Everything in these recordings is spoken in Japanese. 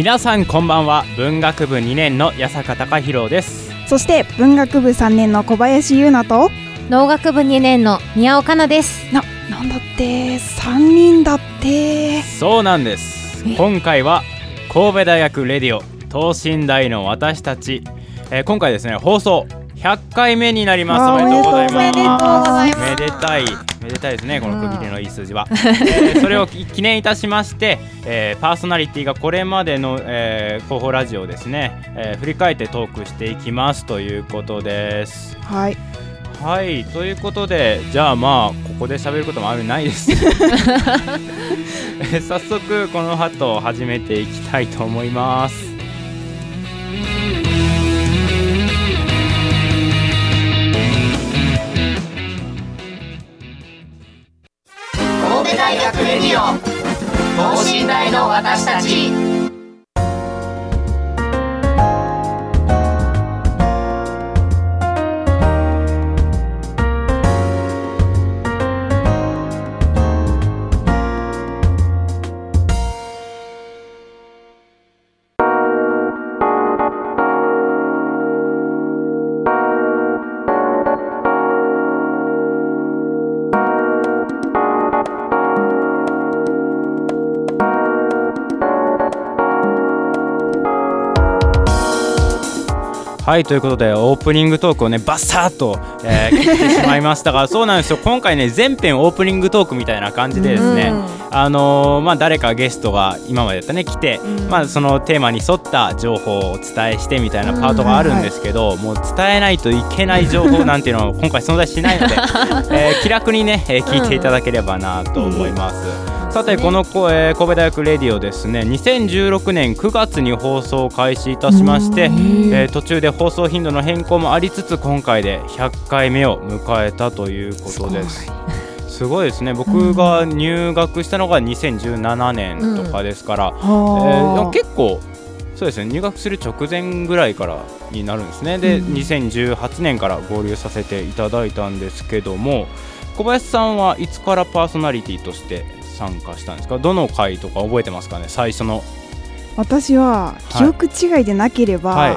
皆さんこんばんは。文学部2年の八坂隆弘です。そして文学部3年の小林優奈と農学部2年の宮尾かなです。な、なんだって？3人だって。そうなんです。今回は神戸大学レディオ等身大の私たち、えー、今回ですね放送。100回目になります。おめでとうございます。めでたいめでたいですねこの区切りのいい数字は、えー、それを記念いたしまして、えー、パーソナリティがこれまでの、えー、広報ラジオをですね、えー、振り返ってトークしていきますということです。はい。はいということでじゃあまあここで喋ることもあるないです。早速このハトを始めていきたいと思いますオ等身大の私たち。はいということでオープニングトークをねバッサーと、えー、切ってしまいましたがそうなんですよ。今回ね全編オープニングトークみたいな感じでですね、あのー、まあ、誰かゲストが今までやったね来て、まあ、そのテーマに沿った情報をお伝えしてみたいなパートがあるんですけど、もう伝えないといけない情報なんていうのは今回存在しないので、えー、気楽にね、えー、聞いていただければなと思います。さてこの、えー、神戸大学レディオですね。2016年9月に放送を開始いたしまして、えー、途中で放送頻度の変更もありつつ今回で100回目を迎えたということです。すごい。ですね。僕が入学したのが2017年とかですから、うん、えー、結構そうですね。入学する直前ぐらいからになるんですね。で、うん、2018年から合流させていただいたんですけども小林さんはいつからパーソナリティとして参加したんですか？どの回とか覚えてますかね？最初の。私は記憶違いでなければ、はい、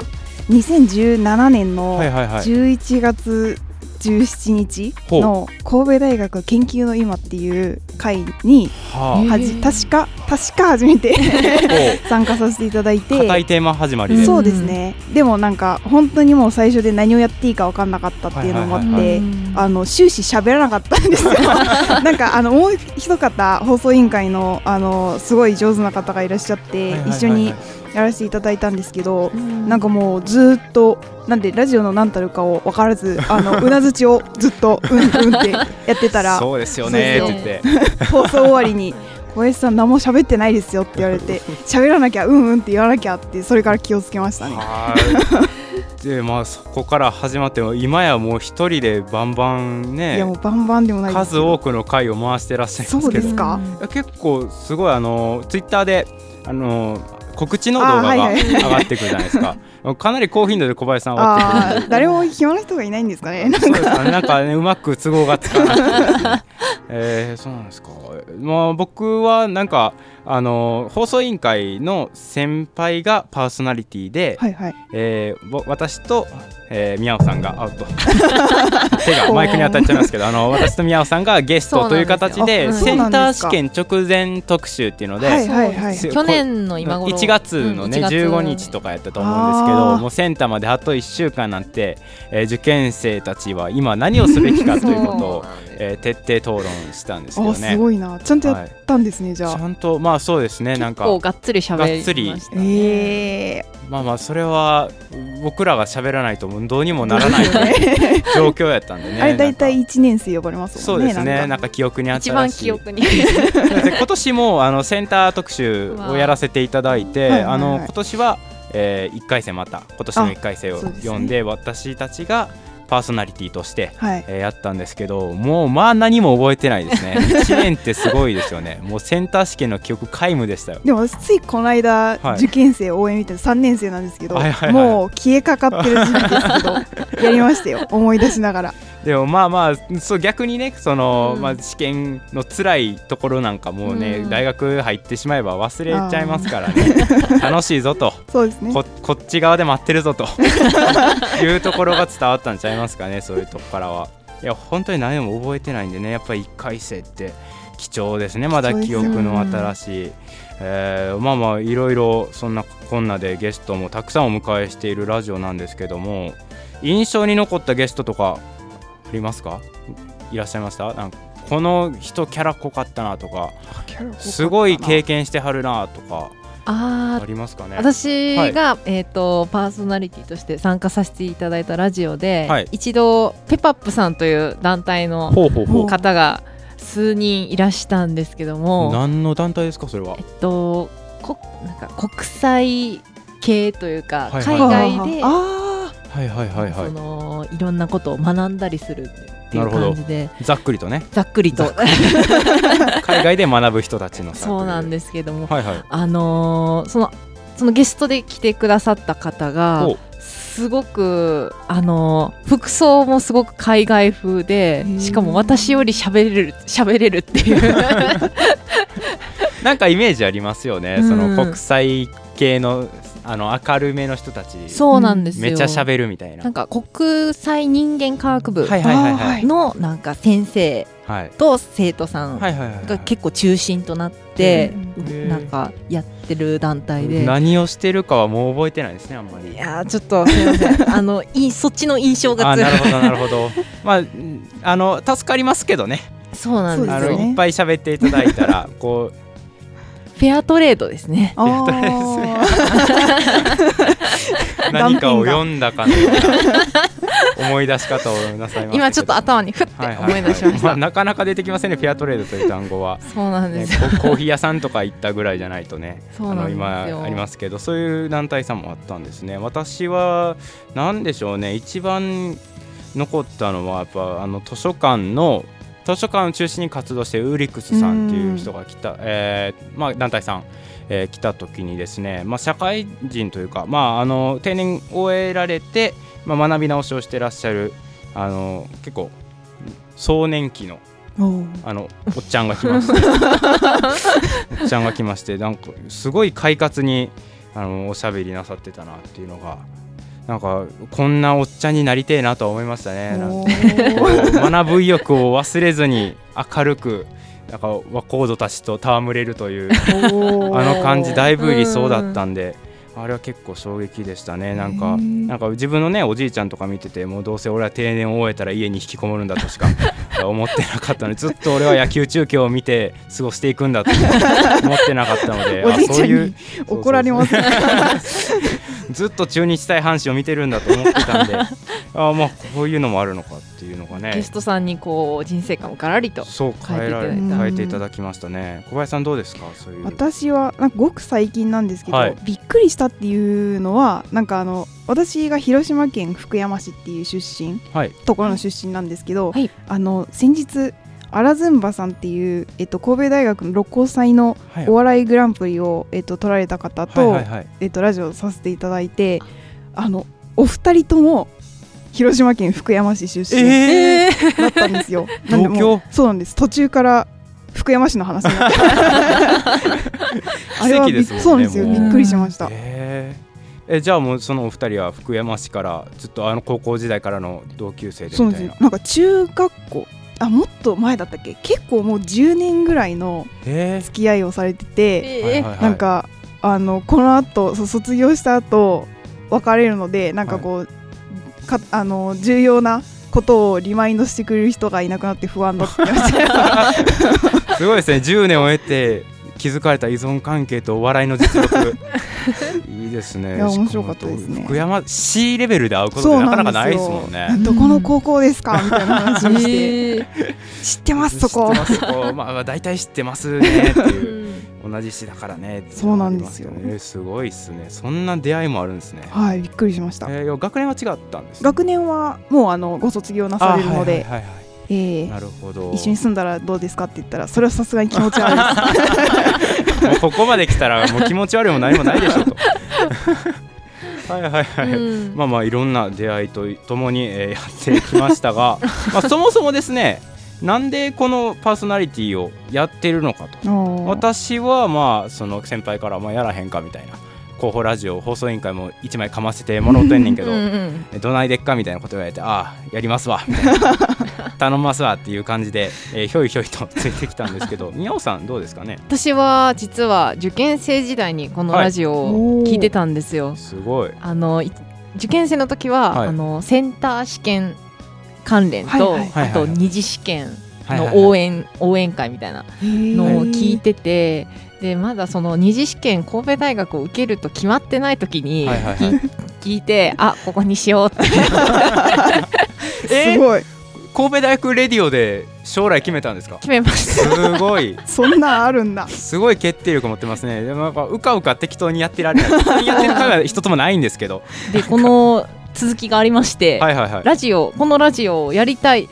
2017年の11月17日の神戸大学研究の今っていう会にはじ確か確か初めて参加させていただいて。硬いテーマ始まりで。そうですね。でもなんか本当にもう最初で何をやっていいか分かんなかったっていうのもあってあの終始喋らなかったんですよ。なんかあのもう一方放送委員会のあのすごい上手な方がいらっしゃって一緒にやらせていただいたんですけど、うん、なんかもうずっとなんでラジオの何たるかを分からずあのうなずちをずっとうんうんってやってたらそうですよねって。放送終わりに小林さん何も喋ってないですよって言われて 喋らなきゃうんうんって言わなきゃってそれから気をつけましたね。でまあそこから始まっても今やもう一人でバンバンねいやもうバンバンでもない数多くの回を回してらっしゃいますけど。そうですか。結構すごいあのツイッターであの告知の動画が上がってくるじゃないですか。かなり高頻度で小林さんは誰も暇な人がいないんですかね。そうですかね。なんかねうまく都合がつかなくて、ね、えー、そうなんですか。まあ僕はなんかあの放送委員会の先輩がパーソナリティで、はいはい、えー、私と、えー、宮尾さんがアウト手がマイクに当たっちゃいますけどあの私と宮尾さんがゲストという形でセンター試験直前特集っていうので、はいはいはい。す去年の今頃。1月のね、うん1月。15日とかやったと思うんですけあどー。もうセンターまであと1週間なんて、えー受験生たちは今何をすべきかということを、えー徹底討論したんですけね。すごいな。ちゃんとやったんですね、じゃちあゃんとまあそうですねなんかがっつり喋りましたええまあまあそれは僕らが喋らないとどうにもならない 状況やったんでね。あれ大体なんか1年生呼ばれますもんねそうですねなんんか記憶に新しい。一番記憶に。で 今年もあのセンター特集をやらせていただいて、はいはいはい。あの今年は、え1回戦また今年の1回戦を読んで私たちがパーソナリティとして、はい。えーやったんですけどもうまあ何も覚えてないですね。1年ってすごいですよね。もうセンター試験の記憶皆無でしたよ。でも私ついこの間、はい。受験生応援みたいな3年生なんですけど、はいはいはい。もう消えかかってる時期ですけど やりましたよ。思い出しながらでもまあまあそう逆にねその、うん。まあ、試験の辛いところなんかもうね、うん。大学入ってしまえば忘れちゃいますからね。楽しいぞと。そうですね。ここっち側で待ってるぞと。いうところが伝わったんちゃいますかねそういうとこからは。いや本当に何も覚えてないんでねやっぱり1回生って貴重ですねまだ記憶の新しい、えーまあまあいろいろそんなこんなでゲストもたくさんお迎えしているラジオなんですけども印象に残ったゲストとかありますか？いらっしゃいました？なんかこの人キャラ濃かったなとかすごい経験してはるなとかあありますかね？私が、えー、とパーソナリティとして参加させていただいたラジオで、はい。一度ペパップさんという団体の方が数人いらしたんですけども、何の団体ですかそれは？えっと、こなんか国際系というか、はいはい海外で、あはいはいはいはそのいろんなことを学んだりするっていう感じでいざっくりとね。ざっくりと。海外で学ぶ人たちのそうなんですけども、はいはい。あのーそのそのゲストで来てくださった方がすごくあのー服装もすごく海外風でー。しかも私より喋れる喋れるっていう。なんかイメージありますよね、うん。その国際系のあの明るめの人たちそうなんですよ。めっちゃ喋るみたいな。なんか国際人間科学部のなんか先生はい。と生徒さんが結構中心となってなんかやってる団体で。何をしてるかはもう覚えてないですねあんまり。いやーちょっとすみません。あのいそっちの印象が強い。あなるほどなるほど。まあうんあの助かりますけどね。そうなんですあよ。ねのいっぱい喋っていただいたらこうフェアトレードですねああ何かを読んだかのような思い出し方をなさい今ちょっと頭にふって思い出しました、あなかなか出てきませんねフェアトレードという単語は、そうなんでね、すよ、ココーヒー屋さんとか行ったぐらいじゃないとね。あの今ありますけどそういう団体さんもあったんですね。私は何でしょうね。一番残ったのはやっぱあの図書館の図書館を中心に活動してるウーリックスさんっていう人が来た、えーまあ、団体さん、えー来た時にですね、まあ、社会人というか、まあ、あの定年終えられて、まあ、学び直しをしてらっしゃるあの結構壮年期のあのおっちゃんが来まして おっちゃんが来ましてなんかすごい快活にあのおしゃべりなさってたなっていうのがなんかこんなおっちゃんになりてえなとは思いましたね。学ぶ意欲を忘れずに明るくなんか若人たちと戯れるというあの感じだいぶ理想だったんで、あれは結構衝撃でしたね。なんかなんか自分のねおじいちゃんとか見ててもうどうせ俺は定年を終えたら家に引きこもるんだとしか 思ってなかったのでずっと俺は野球中継を見て過ごしていくんだと思ってなかったので おじいちゃんあそういうに怒られますねずっと中日対阪神を見てるんだと思ってたんで あまあこういうのもあるのかっていうのがね。ゲストさんにこう人生観をガラリとそう変えられ変えていただいた。変えていただきましたね。小林さんどうですか？そういう。私はなんかごく最近なんですけど、はい。びっくりしたっていうのはなんかあの私が広島県福山市っていう出身はい。ところの出身なんですけど、はい。あの先日アラズンバさんっていう、えっと、神戸大学の六甲祭のはい。お笑いグランプリを、えっと、取られた方と、はいはいはい。えっと、ラジオさせていただいてあのお二人とも広島県福山市出身えー。だったんですよ。なんでもそうなんです。途中から福山市の話になって。あれはそうなんですよ。びっくりしました。えー。えじゃあもうそのお二人は福山市からずっとあの高校時代からの同級生でそうみたいな。ですなんか中学校あもっと前だったっけ？結構もう10年ぐらいのへ付き合いをされてて、なんかあのこの後そう卒業した後別れるのでなんかこう、かあの重要なことをリマインドしてくれる人がいなくなって不安だって言ってました すごいですね。10年を経て築かれた依存関係とお笑いの実力。いいですね。いや面白かったですね。福山 C レベルで会うことってなかなかないですもんね。どこの高校ですかみたいな話をして、え ー知ってますそこ。ますそこ。まあまあ大体知ってますねっていう。同じ市だからねそうなんですよ。ねすごいっすね。そんな出会いもあるんですね。はいびっくりしました、えー学年は違ったんですね学年はもうあのご卒業なされるので、あはいはいはいはいえーなるほど。一緒に住んだらどうですかって言ったらそれはさすがに気持ち悪いです。もうここまで来たらもう気持ち悪いも何もないでしょと。はいはいはい、うん。まあまあいろんな出会いとともに、えーやってきましたが まあそもそもですねなんでこのパーソナリティをやってるのかと。私はまあその先輩からまあやらへんかみたいな広報ラジオ放送委員会も一枚かませてもらうとんねんけどうんどないでっかみたいなこと言われてああやりますわみたいな。頼みますわっていう感じで、えーひょいひょいとついてきたんですけど 宮尾さんどうですかね？私は実は受験生時代にこのはい。ラジオを聞いてたんですよ。すごい。あのい受験生の時は、はい。あのセンター試験関連と、はいはいはいあと二次試験はいはいはいの応援、応援会みたいなのを聞いてて、でまだその二次試験神戸大学を受けると決まってない時にはいはいはい。聞聞いてあここにしようって。え すごい。神戸大学レディオで将来決めたんですか？決めました。すごい。そんなんあるんだ。すごい決定力持ってますね。でもなんかうかうか適当にやってられない。適当にやってる会は一つもないんですけど。でこの続きがありまして、はいはいはい。ラジオこのラジオをやりたい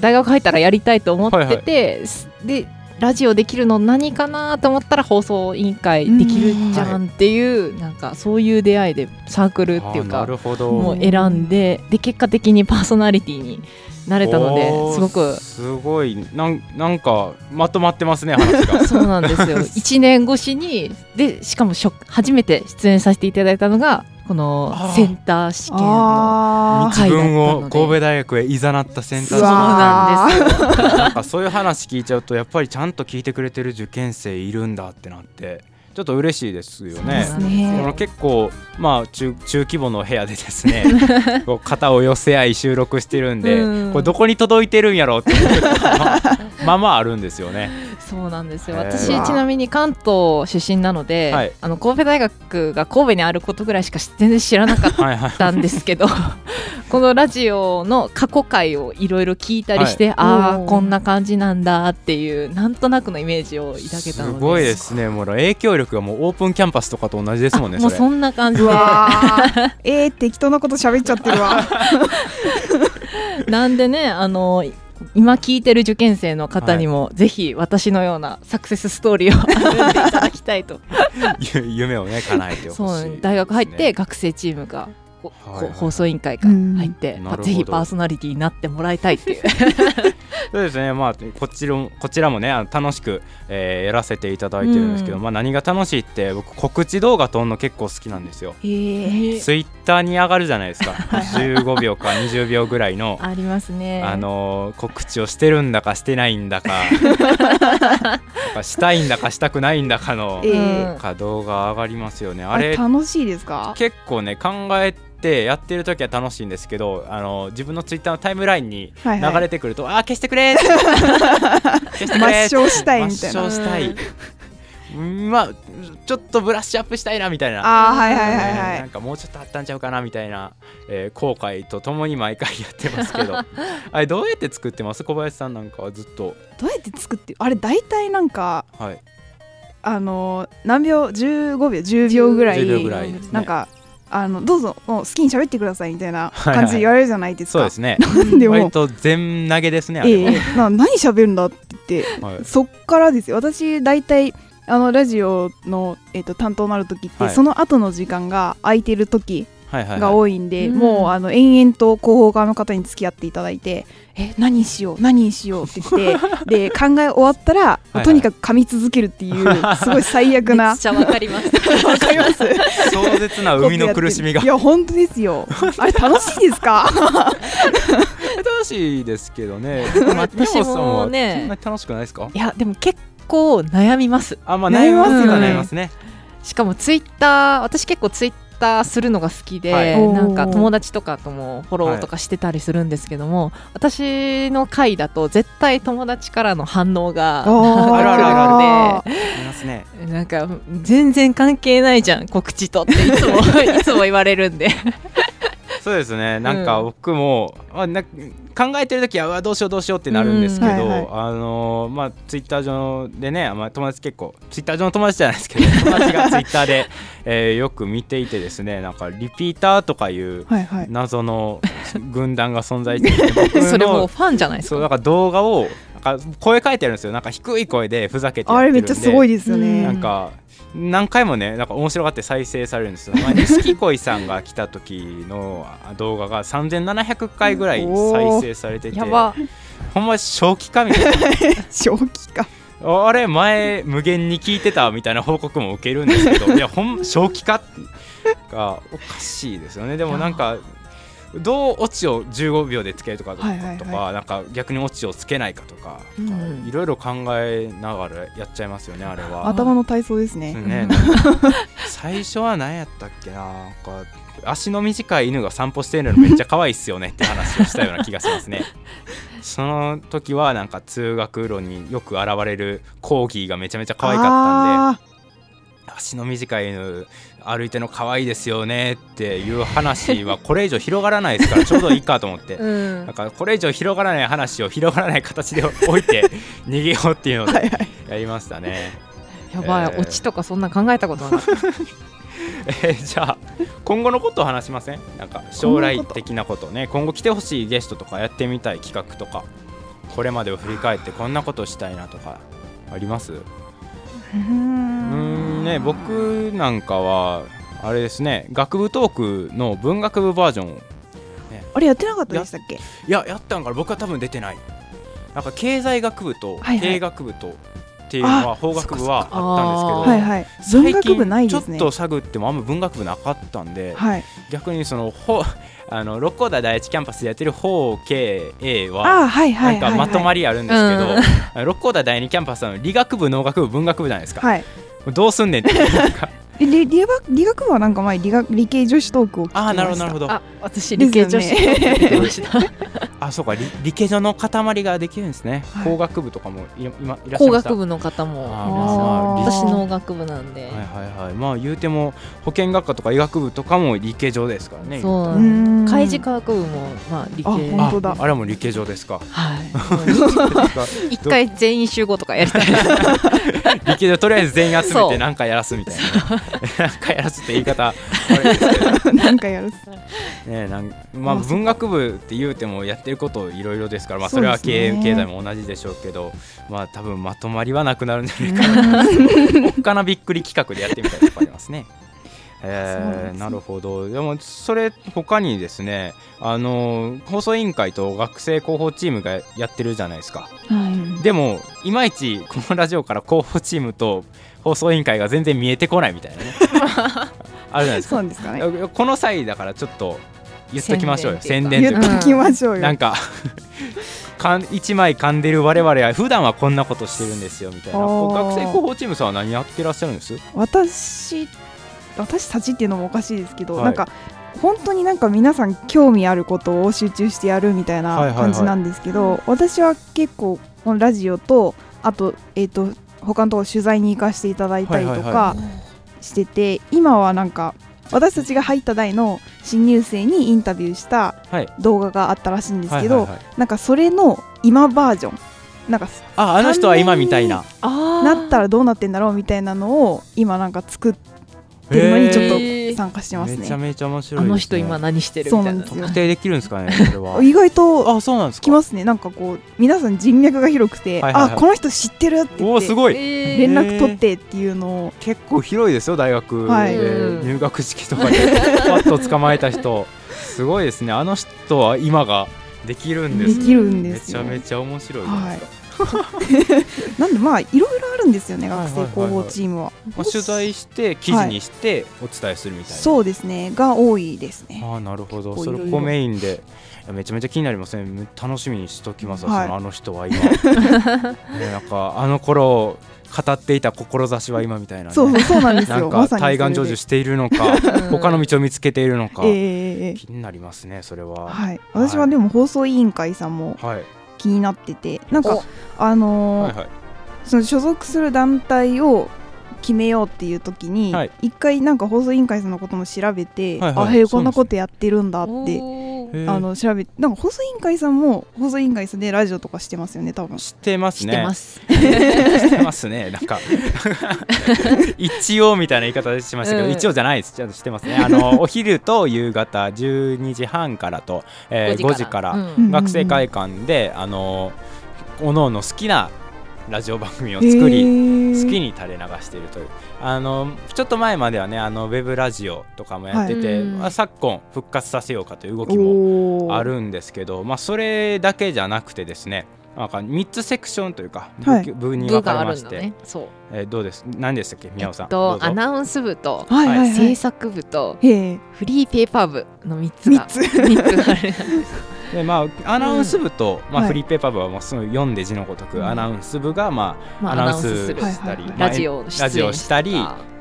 大学入ったらやりたいと思ってて、でラジオできるの何かなと思ったら放送委員会できるじゃんっていう、なんかそういう出会いでサークルっていうかるほど。もう選んでで結果的にパーソナリティになれたのですごくすごいなんなんかまとまってますね話が。そうなんですよ。1年越しにでしかも初初めて出演させていただいたのがこのセンター試験のあ自分を回だったので。神戸大学へいざなったセンターうそうわなんですかそういう話聞いちゃうとやっぱりちゃんと聞いてくれてる受験生いるんだってなって。ちょっと嬉しいですよね。ね。この結構まあ中中規模の部屋でですね こう肩を寄せ合い収録してるんで、うん。これどこに届いてるんやろうってまあ まあまああるんですよね。そうなんですよ。私ちなみに関東出身なので、はい。あの神戸大学が神戸にあることぐらいしか全然知らなかっはいはい。たんですけど このラジオの過去回をいろいろ聞いたりして、はい。ああこんな感じなんだっていうなんとなくのイメージを抱けたすのでごいですね。もう影響力がもうオープンキャンパスとかと同じですもんね。もうそんな感じでうわー。えー、適当なこと喋っちゃってるわ。なんでねあの今聞いてる受験生の方にも、ぜひ私のようなサクセスストーリーを 歩んでいただきたいと。ゆ夢をね叶えてほしいね、大学入って学生チームがこはいはいこ放送委員会から入って、うんなるほど。ぜひパーソナリティになってもらいたいっていう。そうですね、まあ、こちらもこちらもねあの楽しく、えーやらせていただいてるんですけど、うん。まあ、何が楽しいって僕告知動画撮るの結構好きなんですよ。えー、ツイッターに上がるじゃないですか。15秒か20秒ぐらいの、ありますね。あのー告知をしてるんだかしてないんだか。したいんだかしたくないんだかのえー。か動画上がりますよね。あれ楽しいですか？結構ね考えてやってる時は楽しいんですけどあの自分のツイッターのタイムラインにはいはい。流れてくると、あー消してくれ 消してくれ抹消したいみたいな。抹消したい。うん。まあちょっとブラッシュアップしたいなみたいな。あーはいはいはいねはい。なんかもうちょっとあったんちゃうかなみたいな、えー後悔とともに毎回やってますけど。あれどうやって作ってます？小林さんなんかはずっと。どうやって作ってあれ大体なんかはい。あの何秒？15秒？10秒ぐらい10秒ぐらいですね。なんかあのどうぞもう好きに喋ってくださいみたいなはいはい。感じで言われるじゃないですか、そうですね。でも。割と全投げですねあれは、ええ。な何喋るんだって言ってはい。そっからですよ。私大体あのラジオの、えー、と担当になる時って、はい。その後の時間が空いてる時はいはいはいが多いんで、うん。もうあの延々と広報側の方に付き合っていただいて「え何にしよう何にしよう」って言って で考え終わったら、いはい。とにかく噛み続けるっていう すごい最悪なめっちゃわかります。わかります？壮絶な生みの苦しみが。いや本当ですよ。あれ楽しいですか？楽しいですけどね。私もね。そんなに楽しくないですか？いやでも結構悩みます。あまあ悩みますよね。悩みますねしかもツイッター私結構ツイッターするのが好きで、はい。なんか友達とかともフォローとかしてたりするんですけども、私の回だと絶対友達からの反応があるあるあるありますね。んでなんか全然関係ないじゃん告知とっていつも いつも言われるんでそうですね。なんか僕も、あな考えてる時はうわどうしようどうしようってなるんですけど、うん。はいはい。あのーまあツイッター上でね、まあ、友達結構ツイッター上の友達じゃないですけど 友達がツイッターで、えーよく見ていてですねなんかリピーターとかいうはいはい。謎の 軍団が存在していて僕の それもうファンじゃないですか？そうなんか動画をなんか声変えてるんですよ。なんか低い声でふざけてやあれってるんで。めっちゃすごいですようね。なんか何回もねなんか面白がって再生されるんですよ。前にスキコイさんが来た時の動画が3700回ぐらい 再生されてて。やば。ほんま正気かみたい 正気か。なあれ前無限に聞いてたみたいな報告も受けるんですけど。いやほん正気か？がおかしいですよね。でもなんかどうオチを15秒でつけるとかとか,、なんか逆にオチをつけないかとか、うん。いろいろ考えながらやっちゃいますよねあれは。頭の体操ですね。ね、最初は何やったっけななんか足の短い犬が散歩してるのめっちゃ可愛いっすよねって話をしたような気がしますね。その時はなんか通学路によく現れるコーギーがめちゃめちゃ可愛かったんであ足の短い犬歩いてるの可愛いですよねっていう話はこれ以上広がらないですからちょうどいいかと思って。うん。なんかこれ以上広がらない話を広がらない形で置いて 逃げようっていうのでやりましたね。やばい、えー。オチとかそんな考えたことなかった。えーじゃあ今後のことを話しません？なんか将来的なことね。今後来てほしいゲストとかやってみたい企画とかこれまでを振り返ってこんなことしたいなとかあります？うん。ね僕なんかはあれですね学部トークの文学部バージョンをあれやってなかったでしたっけ？いややったんから僕は多分出てない。なんか経済学部と経営学部とっていうのは法学部はあったんですけど、はいはい。文最学部ない近ちょっと探ってもあんま文学部なかったんで、はい。逆にそのほ あの六甲台第一キャンパスでやってる法経営はないんはいかまとまりりあるんですけど、六甲台第二キャンパスの理学部農学部文学部じゃないですか、はい。どうすんねんってなんかえ理理学理学部はなんか前理学理系女子トークを聞きました。ああなるほどなるほど。あ私理系女子出てました。あそうか理理系女の塊ができるんですね、はい。工学部とかもい今いらっしゃいま工した。学部の方もあー皆さん私農学部なんで、はいはいはい。まあ言うても保健学科とか医学部とかも理系上ですからねそううーん海事科学部もまあ理系。あ本当だ。ああれも理系上ですか。はい。一回全員集合とかやりたい。理系上とりあえず全員集めそうて何かやらすみたいな何かやらすって言い方。あれですけどなんかやる ねなんまあ文学部って言うてもやってることいろいろですからまあそれは経営、経済も同じでしょうけどまあ多分まとまりはなくなるんじゃないかな。おっかなびっくり企画でやってみたいとかありますね。えーなるほど。でもそれ他にですねあの放送委員会と学生広報チームがやってるじゃないですかでもいまいち このラジオから広報チームと放送委員会が全然見えてこないみたいなね。あるじゃないですか。ですかね。この際だからちょっと言っときましょうよ。宣宣伝言っときましょうよ。なんか かん一枚噛んでる我々は普段はこんなことしてるんですよみたいな。学生広報チームさんは何やってらっしゃるんです私私たちっていうのもおかしいですけど、はい。なんか本当になんか皆さん興味あることを集中してやるみたいはいはいはない。感じなんですけど、私は結構このラジオとあと,、えー、と他のところ取材に行かせていただいたりとはいはいかしてて、今はなんか私たちが入った代の新入生にインタビューしたはい。動画があったらしいんですけど、はいはいはい。なんかそれの今バージョンなんかああの人は今みたいな。なったらどうなってんだろうみたいなのを今なんか作っってるのにちょっと参加してますね。めちゃめちゃ面白いね、あの人今何してるみたいな。そうなんですよ。特定できるんですかね それは。意外とあそうなんですか？来ますね。なんかこう皆さん人脈が広くて、はいはいはい。あこの人知ってるって言っておおすごい、えー。連絡取ってっていうのを。結構広いですよ大学。で、はい。入学式とかで。パッと捕まえた人。すごいですね。あの人は今ができるんですね。できるんですよ。めちゃめちゃ面白いじゃない。ですか、なんでまあいろいろあるんですよねはいはいはい学生広報チームは。まあ、取材して記事にしてお伝えするみたいな、そうですねが多いですね。ああなるほど。それこメインでめちゃめちゃ気になりますね楽しみにしときますわ、はい。あの人は今。ねなんかあの頃語っていた志は今みたいな、ね、そうそうなんですなんよ。まさにそれで。か対岸成就しているのかうん 他の道を見つけているのか、ええええ。ええ気になりますねそれは。はい。私はでも放送委員会さんもはい気になっててなんかお。あのーはいはい。その所属する団体を決めようっていう時にはい。一、回なんか放送委員会さんのことも調べて、はいはい。あへえこんなことやってるんだってあの調べなんか放送委員会さんも放送委員会さんでラジオとかしてますよね多分。知ってます知ね。ってます。知ってますね なんか。一応みたいな言い方しましたけど、うん。一応じゃないです。ちゃんと知ってますね。あの お昼と夕方12時半からと、えー5時から、うん。学生会館であのおのおの好きなラジオ番組を作り好きにに垂れ流しているという。あのちょっと前まではねあのウェブラジオとかもやってて、はい。うんまあ昨今復活させようかという動きももあるんですけど、まあ、それだけじゃなくてですねなんか3つセクションというか部,、はい。部に分かれまして、るんだね。そう。えーどうです？何でしたっけ？宮尾さん、えっとどうぞ。アナウンス部とはいはいはい、制作部とフリーペーパー部の三つが三つ。三つがあるんです。でまあ、アナウンス部と、まあ、はい。フリーペーパー部はもうすぐ読んで字のごとく、うん。アナウンス部が、まあ、まあアナウンスしたり、はいはいまあラジオ出演ラジオしたり、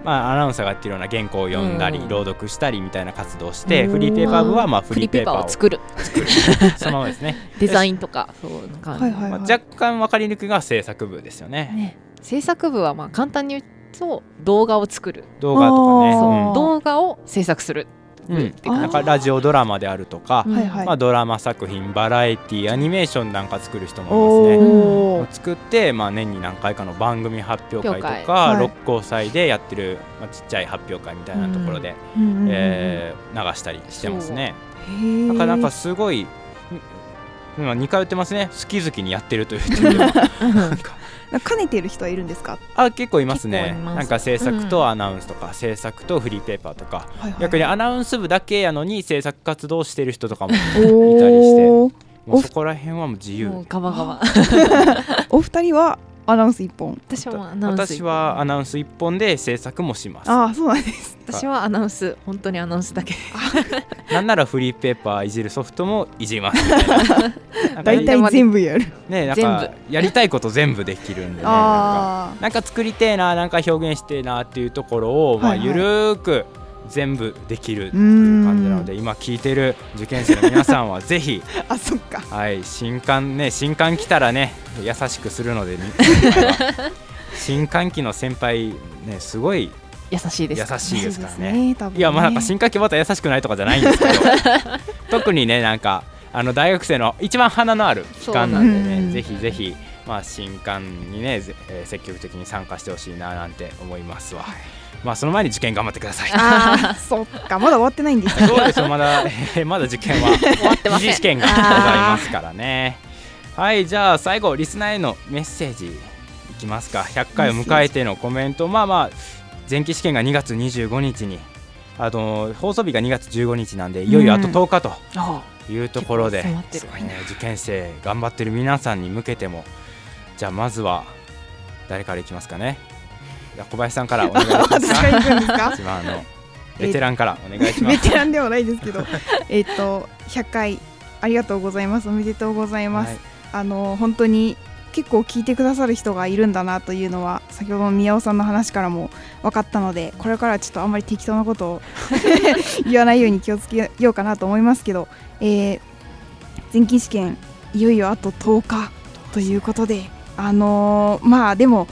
まあ、アナウンサーがやってるような原稿を読んだり、うん。朗読したりみたいな活動をしてフリーペーパー部は、まあ、フフリーペーパーを作る。そのままですね、デザインとかそういう感じ。はいはいまあ、若干分かりにくいが制作部ですよね。ね。制作部はまあ簡単に言うと動画を作る。動画とかね。動画を制作する。うん。なんかラジオドラマであるとか、うん。はいはい、まあ、ドラマ作品バラエティアニメーションなんか作る人もいますね。作って、まあ、年に何回かの番組発表会とか、会はい。六甲祭でやってる、まあ、ちっちゃい発表会みたいなところで、うんえー流したりしてますね。なかなかすごい今2回言ってますね。好き好きにやってるというなんか 兼ねてる人はいるんですか、あ結構いますね。なんか制作うん。とアナウンスとか、制作とフリーペーパーとか、はいはい。逆にアナウンス部だけやのに制作活動してる人とかもおいたりして おもうそこら辺はもう自由。もうガバガバ。お二人はアナウンス一本。私はアナウンス。私はアナウンス一本で制作もします。ああそうなんです。私はアナウンス本当にアナウンスだけ。なんならフリーペーパーいじるソフトもいじります。大体全部やる。ねなん全かやりたいこと全部できるんでねなんかあなんか作りてえななんか表現してえなっていうところを、まあ、はいはい。ゆるーく全部できるっていう感じなので今聞いてる受験生の皆さんはぜひ、ああそっかはい、新刊ね新刊来たらね優しくするのでね 新刊期の先輩ねすごい優しいです。優しいですからね。多分ねいやまあなんか新刊期また優しくないとかじゃないんですけど 特にねなんかあの大学生の一番花のある期間なんでね、ぜひぜひまあ新刊にね、ぜえー積極的に参加してほしいななんて思いますわ。まあその前に受験頑張ってください。ああ そっかまだ終わってないんですかそうですよまだ、え ーまだ受験は終わってません。二次試験がございますからね。はいじゃあ最後リスナーへのメッセージいきますか。100回を迎えてのコメント。まあまあ前期試験が2月25日にあの放送日が2月15日なんでいよいよあと10日とあいうところで、結構迫ってる。えー受験生頑張ってる皆さんに向けてもじゃあまずは誰からいきますかねじゃあ小林さんからお願いします。私一番あのベテランからお願いします。ベテランではないですけど えっと100回ありがとうございます。おめでとうございます、はい。あの本当に結構聞いてくださる人がいるんだなというのは先ほどの宮尾さんの話からも分かったのでこれからはちょっとあんまり適当なことを 言わないように気をつけようかなと思いますけど、えー前期試験いよいよあと10日ということであのーまあでも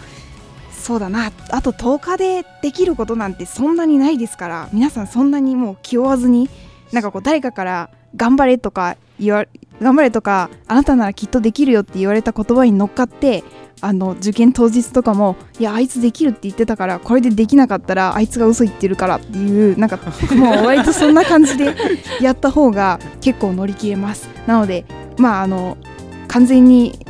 そうだな。あと10日でできることなんてそんなにないですから。皆さんそんなにもう気負わずになんかこう誰かから頑張れとか言わ頑張れとかあなたならきっとできるよって言われた言葉に乗っかってあの受験当日とかもいやあいつできるって言ってたからこれでできなかったらあいつが嘘言ってるからっていうなんかもう割とそんな感じでやった方が結構乗り切れます。なのでまああの完全に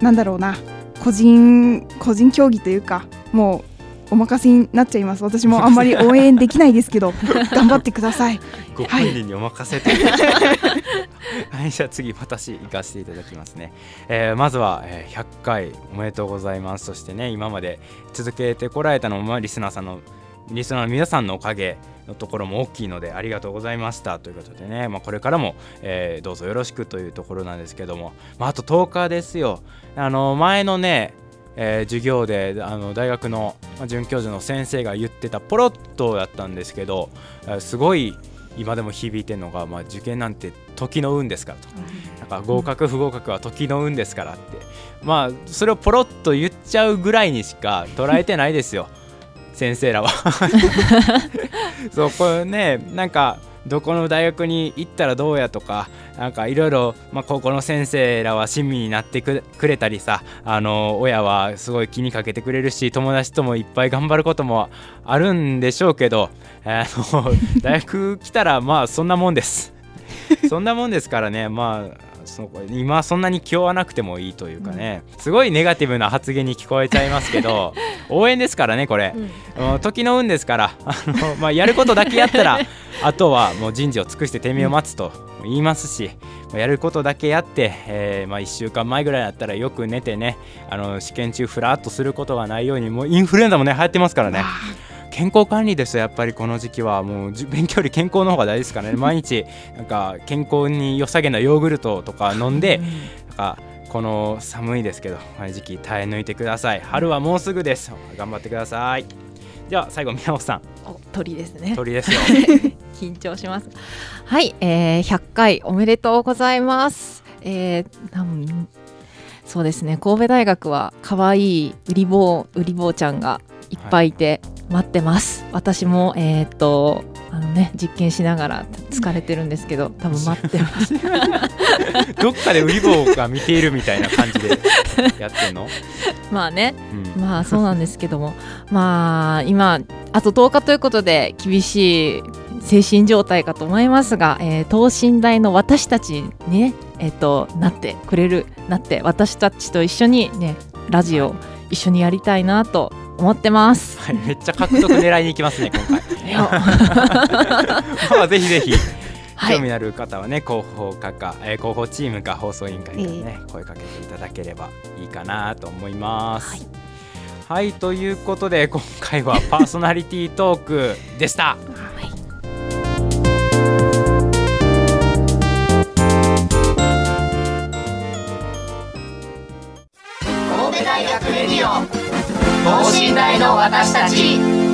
なんだろうな。個人個人競技というかもうお任せになっちゃいます。私もあんまり 応援できないですけど 頑張ってください。ご本人にお任せと、はい、じゃあ次私行かせていただきますね、えー、まずは、えー、100回おめでとうございます。そしてね今まで続けてこられたのも、まあ、リスナーさんのリスナーの皆さんのおかげのところも大きいのでありがとうございましたということでね、まあ、これからも、えー、どうぞよろしくというところなんですけども、まあ、あと10日ですよ。あの前のねえー、授業であの大学の准教授の先生が言ってたポロッとやったんですけどすごい今でも響いてるのが、まあ、受験なんて時の運ですからと、なんか合格不合格は時の運ですからって、まあそれをポロッと言っちゃうぐらいにしか捉えてないですよ。先生らは。そうこれねなんかどこの大学に行ったらどうやとかなんかいろいろ高校の先生らは親身になってくれたりさあの親はすごい気にかけてくれるし友達ともいっぱい頑張ることもあるんでしょうけどあの 大学来たらまあそんなもんです。そんなもんですからねまあその今そんなに気負わなくてもいいというかね、うん、すごいネガティブな発言に聞こえちゃいますけど 応援ですからねこれ、うん、時の運ですから あの、まあ、やることだけやったら あとはもう人事を尽くして天命を待つと言いますし、うん、やることだけやって、えー、まあ、1週間前ぐらいだったらよく寝てねあの試験中ふらっとすることがないようにもうインフルエンザもね流行ってますからね。健康管理ですやっぱりこの時期は。もう勉強より健康の方が大事ですからね。毎日なんか健康に良さげなヨーグルトとか飲んで、なんかこの寒いですけど時期耐え抜いてください。春はもうすぐです。頑張ってください。では最後宮尾さん。鳥ですね。鳥ですよ。緊張します。はい、えー、100回おめでとうございます。えー、そうですね。神戸大学は可愛い売り坊売り坊ちゃんがいっぱいいて待ってます、はい、私もえっ、とあのね実験しながら疲れてるんですけど 多分待ってます。どっかで売り棒が見ているみたいな感じでやってんの？まあね、うん、まあそうなんですけどもまあ今あと10日ということで厳しい精神状態かと思いますが、えー、等身大の私たちにね、えーと、となってくれるなって私たちと一緒にねラジオ一緒にやりたいなと思ってます。はい、めっちゃ獲得狙いに行きますね、今回。まあ、ぜひぜひ。興味ある方はね、広報課か、えー、広報チームか放送委員会からね、えー、声かけていただければいいかなと思います。はい、はい、ということで今回はパーソナリティートークでした。はい神戸大学レディオ等身大の私たち。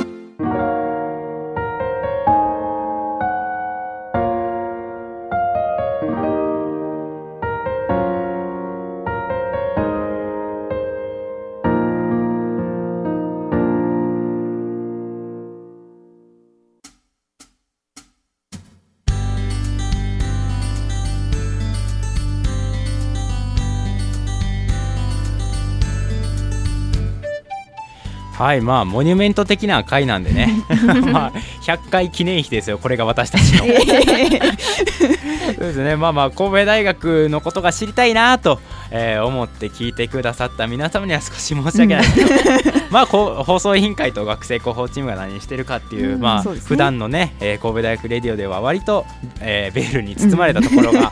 はいまあモニュメント的な回なんでね。まあ100回記念碑ですよこれが私たちの。そうですね。まあまあ神戸大学のことが知りたいなと、えー、思って聞いてくださった皆様には少し申し訳ない。けど、まあこう放送委員会と学生広報チームが何してるかっていう、うん、まあ、ね、普段のね、えー、神戸大学レディオでは割と、えー、ベールに包まれたところが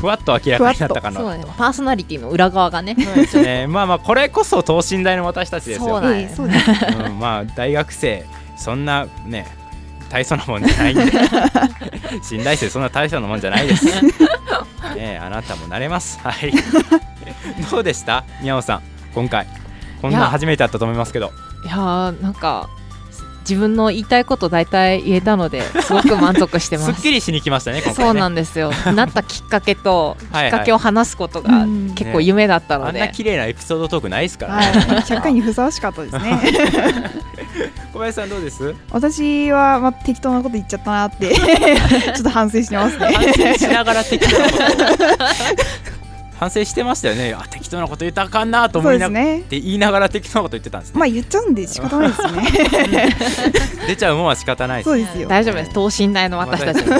ふわっと明らかになったかな、ね、パーソナリティの裏側がね。ね。まあまあこれこそ等身大の私たちですよ。そうね、うん、まあ大学生そんなね大層なもんじゃないんで。信頼生そんな大層なもんじゃないです。ねあなたもなれます。はい。どうでした？宮尾さん。今回。こんな初めてだったと思いますけど。いやーなんか自分の言いたいこと大体言えたので すごく満足してます。すっきりしに来ましたね、ね、そうなんですよ。なったきっかけときっかけを話すことが結構夢だったので、ね、あんな綺麗なエピソードトークないですからね、はい、社会にふさわしかったですね。小林さんどうです？私は、まあ、適当なこと言っちゃったなって ちょっと反省してますね。反省しながら適当なこと反省してましたよね。あ適当なこと言ったらあかんなと思いなね。って言いながら適当なこと言ってたんですね、まあ言っちゃうんで仕方ないですね。出ちゃうもんは仕方ないですそうですよ。大丈夫です。等身大の私たち。も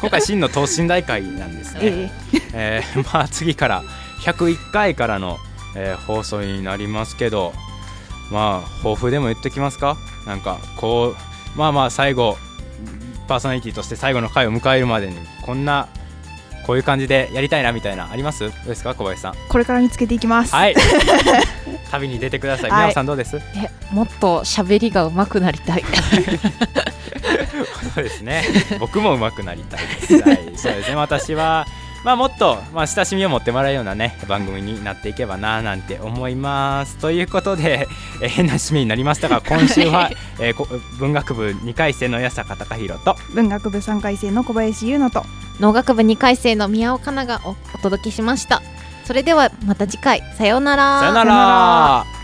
今回真の等身大会なんですね、ええ。ー まあ次から101回からの、えー放送になりますけどまあ抱負でも言ってきますか？なんかこうまあまあ最後パーソナリティとして最後の回を迎えるまでにこんなこういう感じでやりたいなみたいなあります？どうですか小林さん？これから見つけていきますはい 旅に出てくださいはい宮尾さんどうです？えもっと喋りが上手くなりたい そうですね。僕も上手くなりたいです。はい、そうですね。私は。まあもっと、まあ、親しみを持ってもらえるようなね番組になっていけばななんて思います。ということで、えー変な締めになりましたが 今週は、えーこ文学部2回生の矢坂隆弘と文学部3回生の小林優乃と農学部2回生の宮尾かながおお届けしましたそれではまた次回さようならさよなさよなら。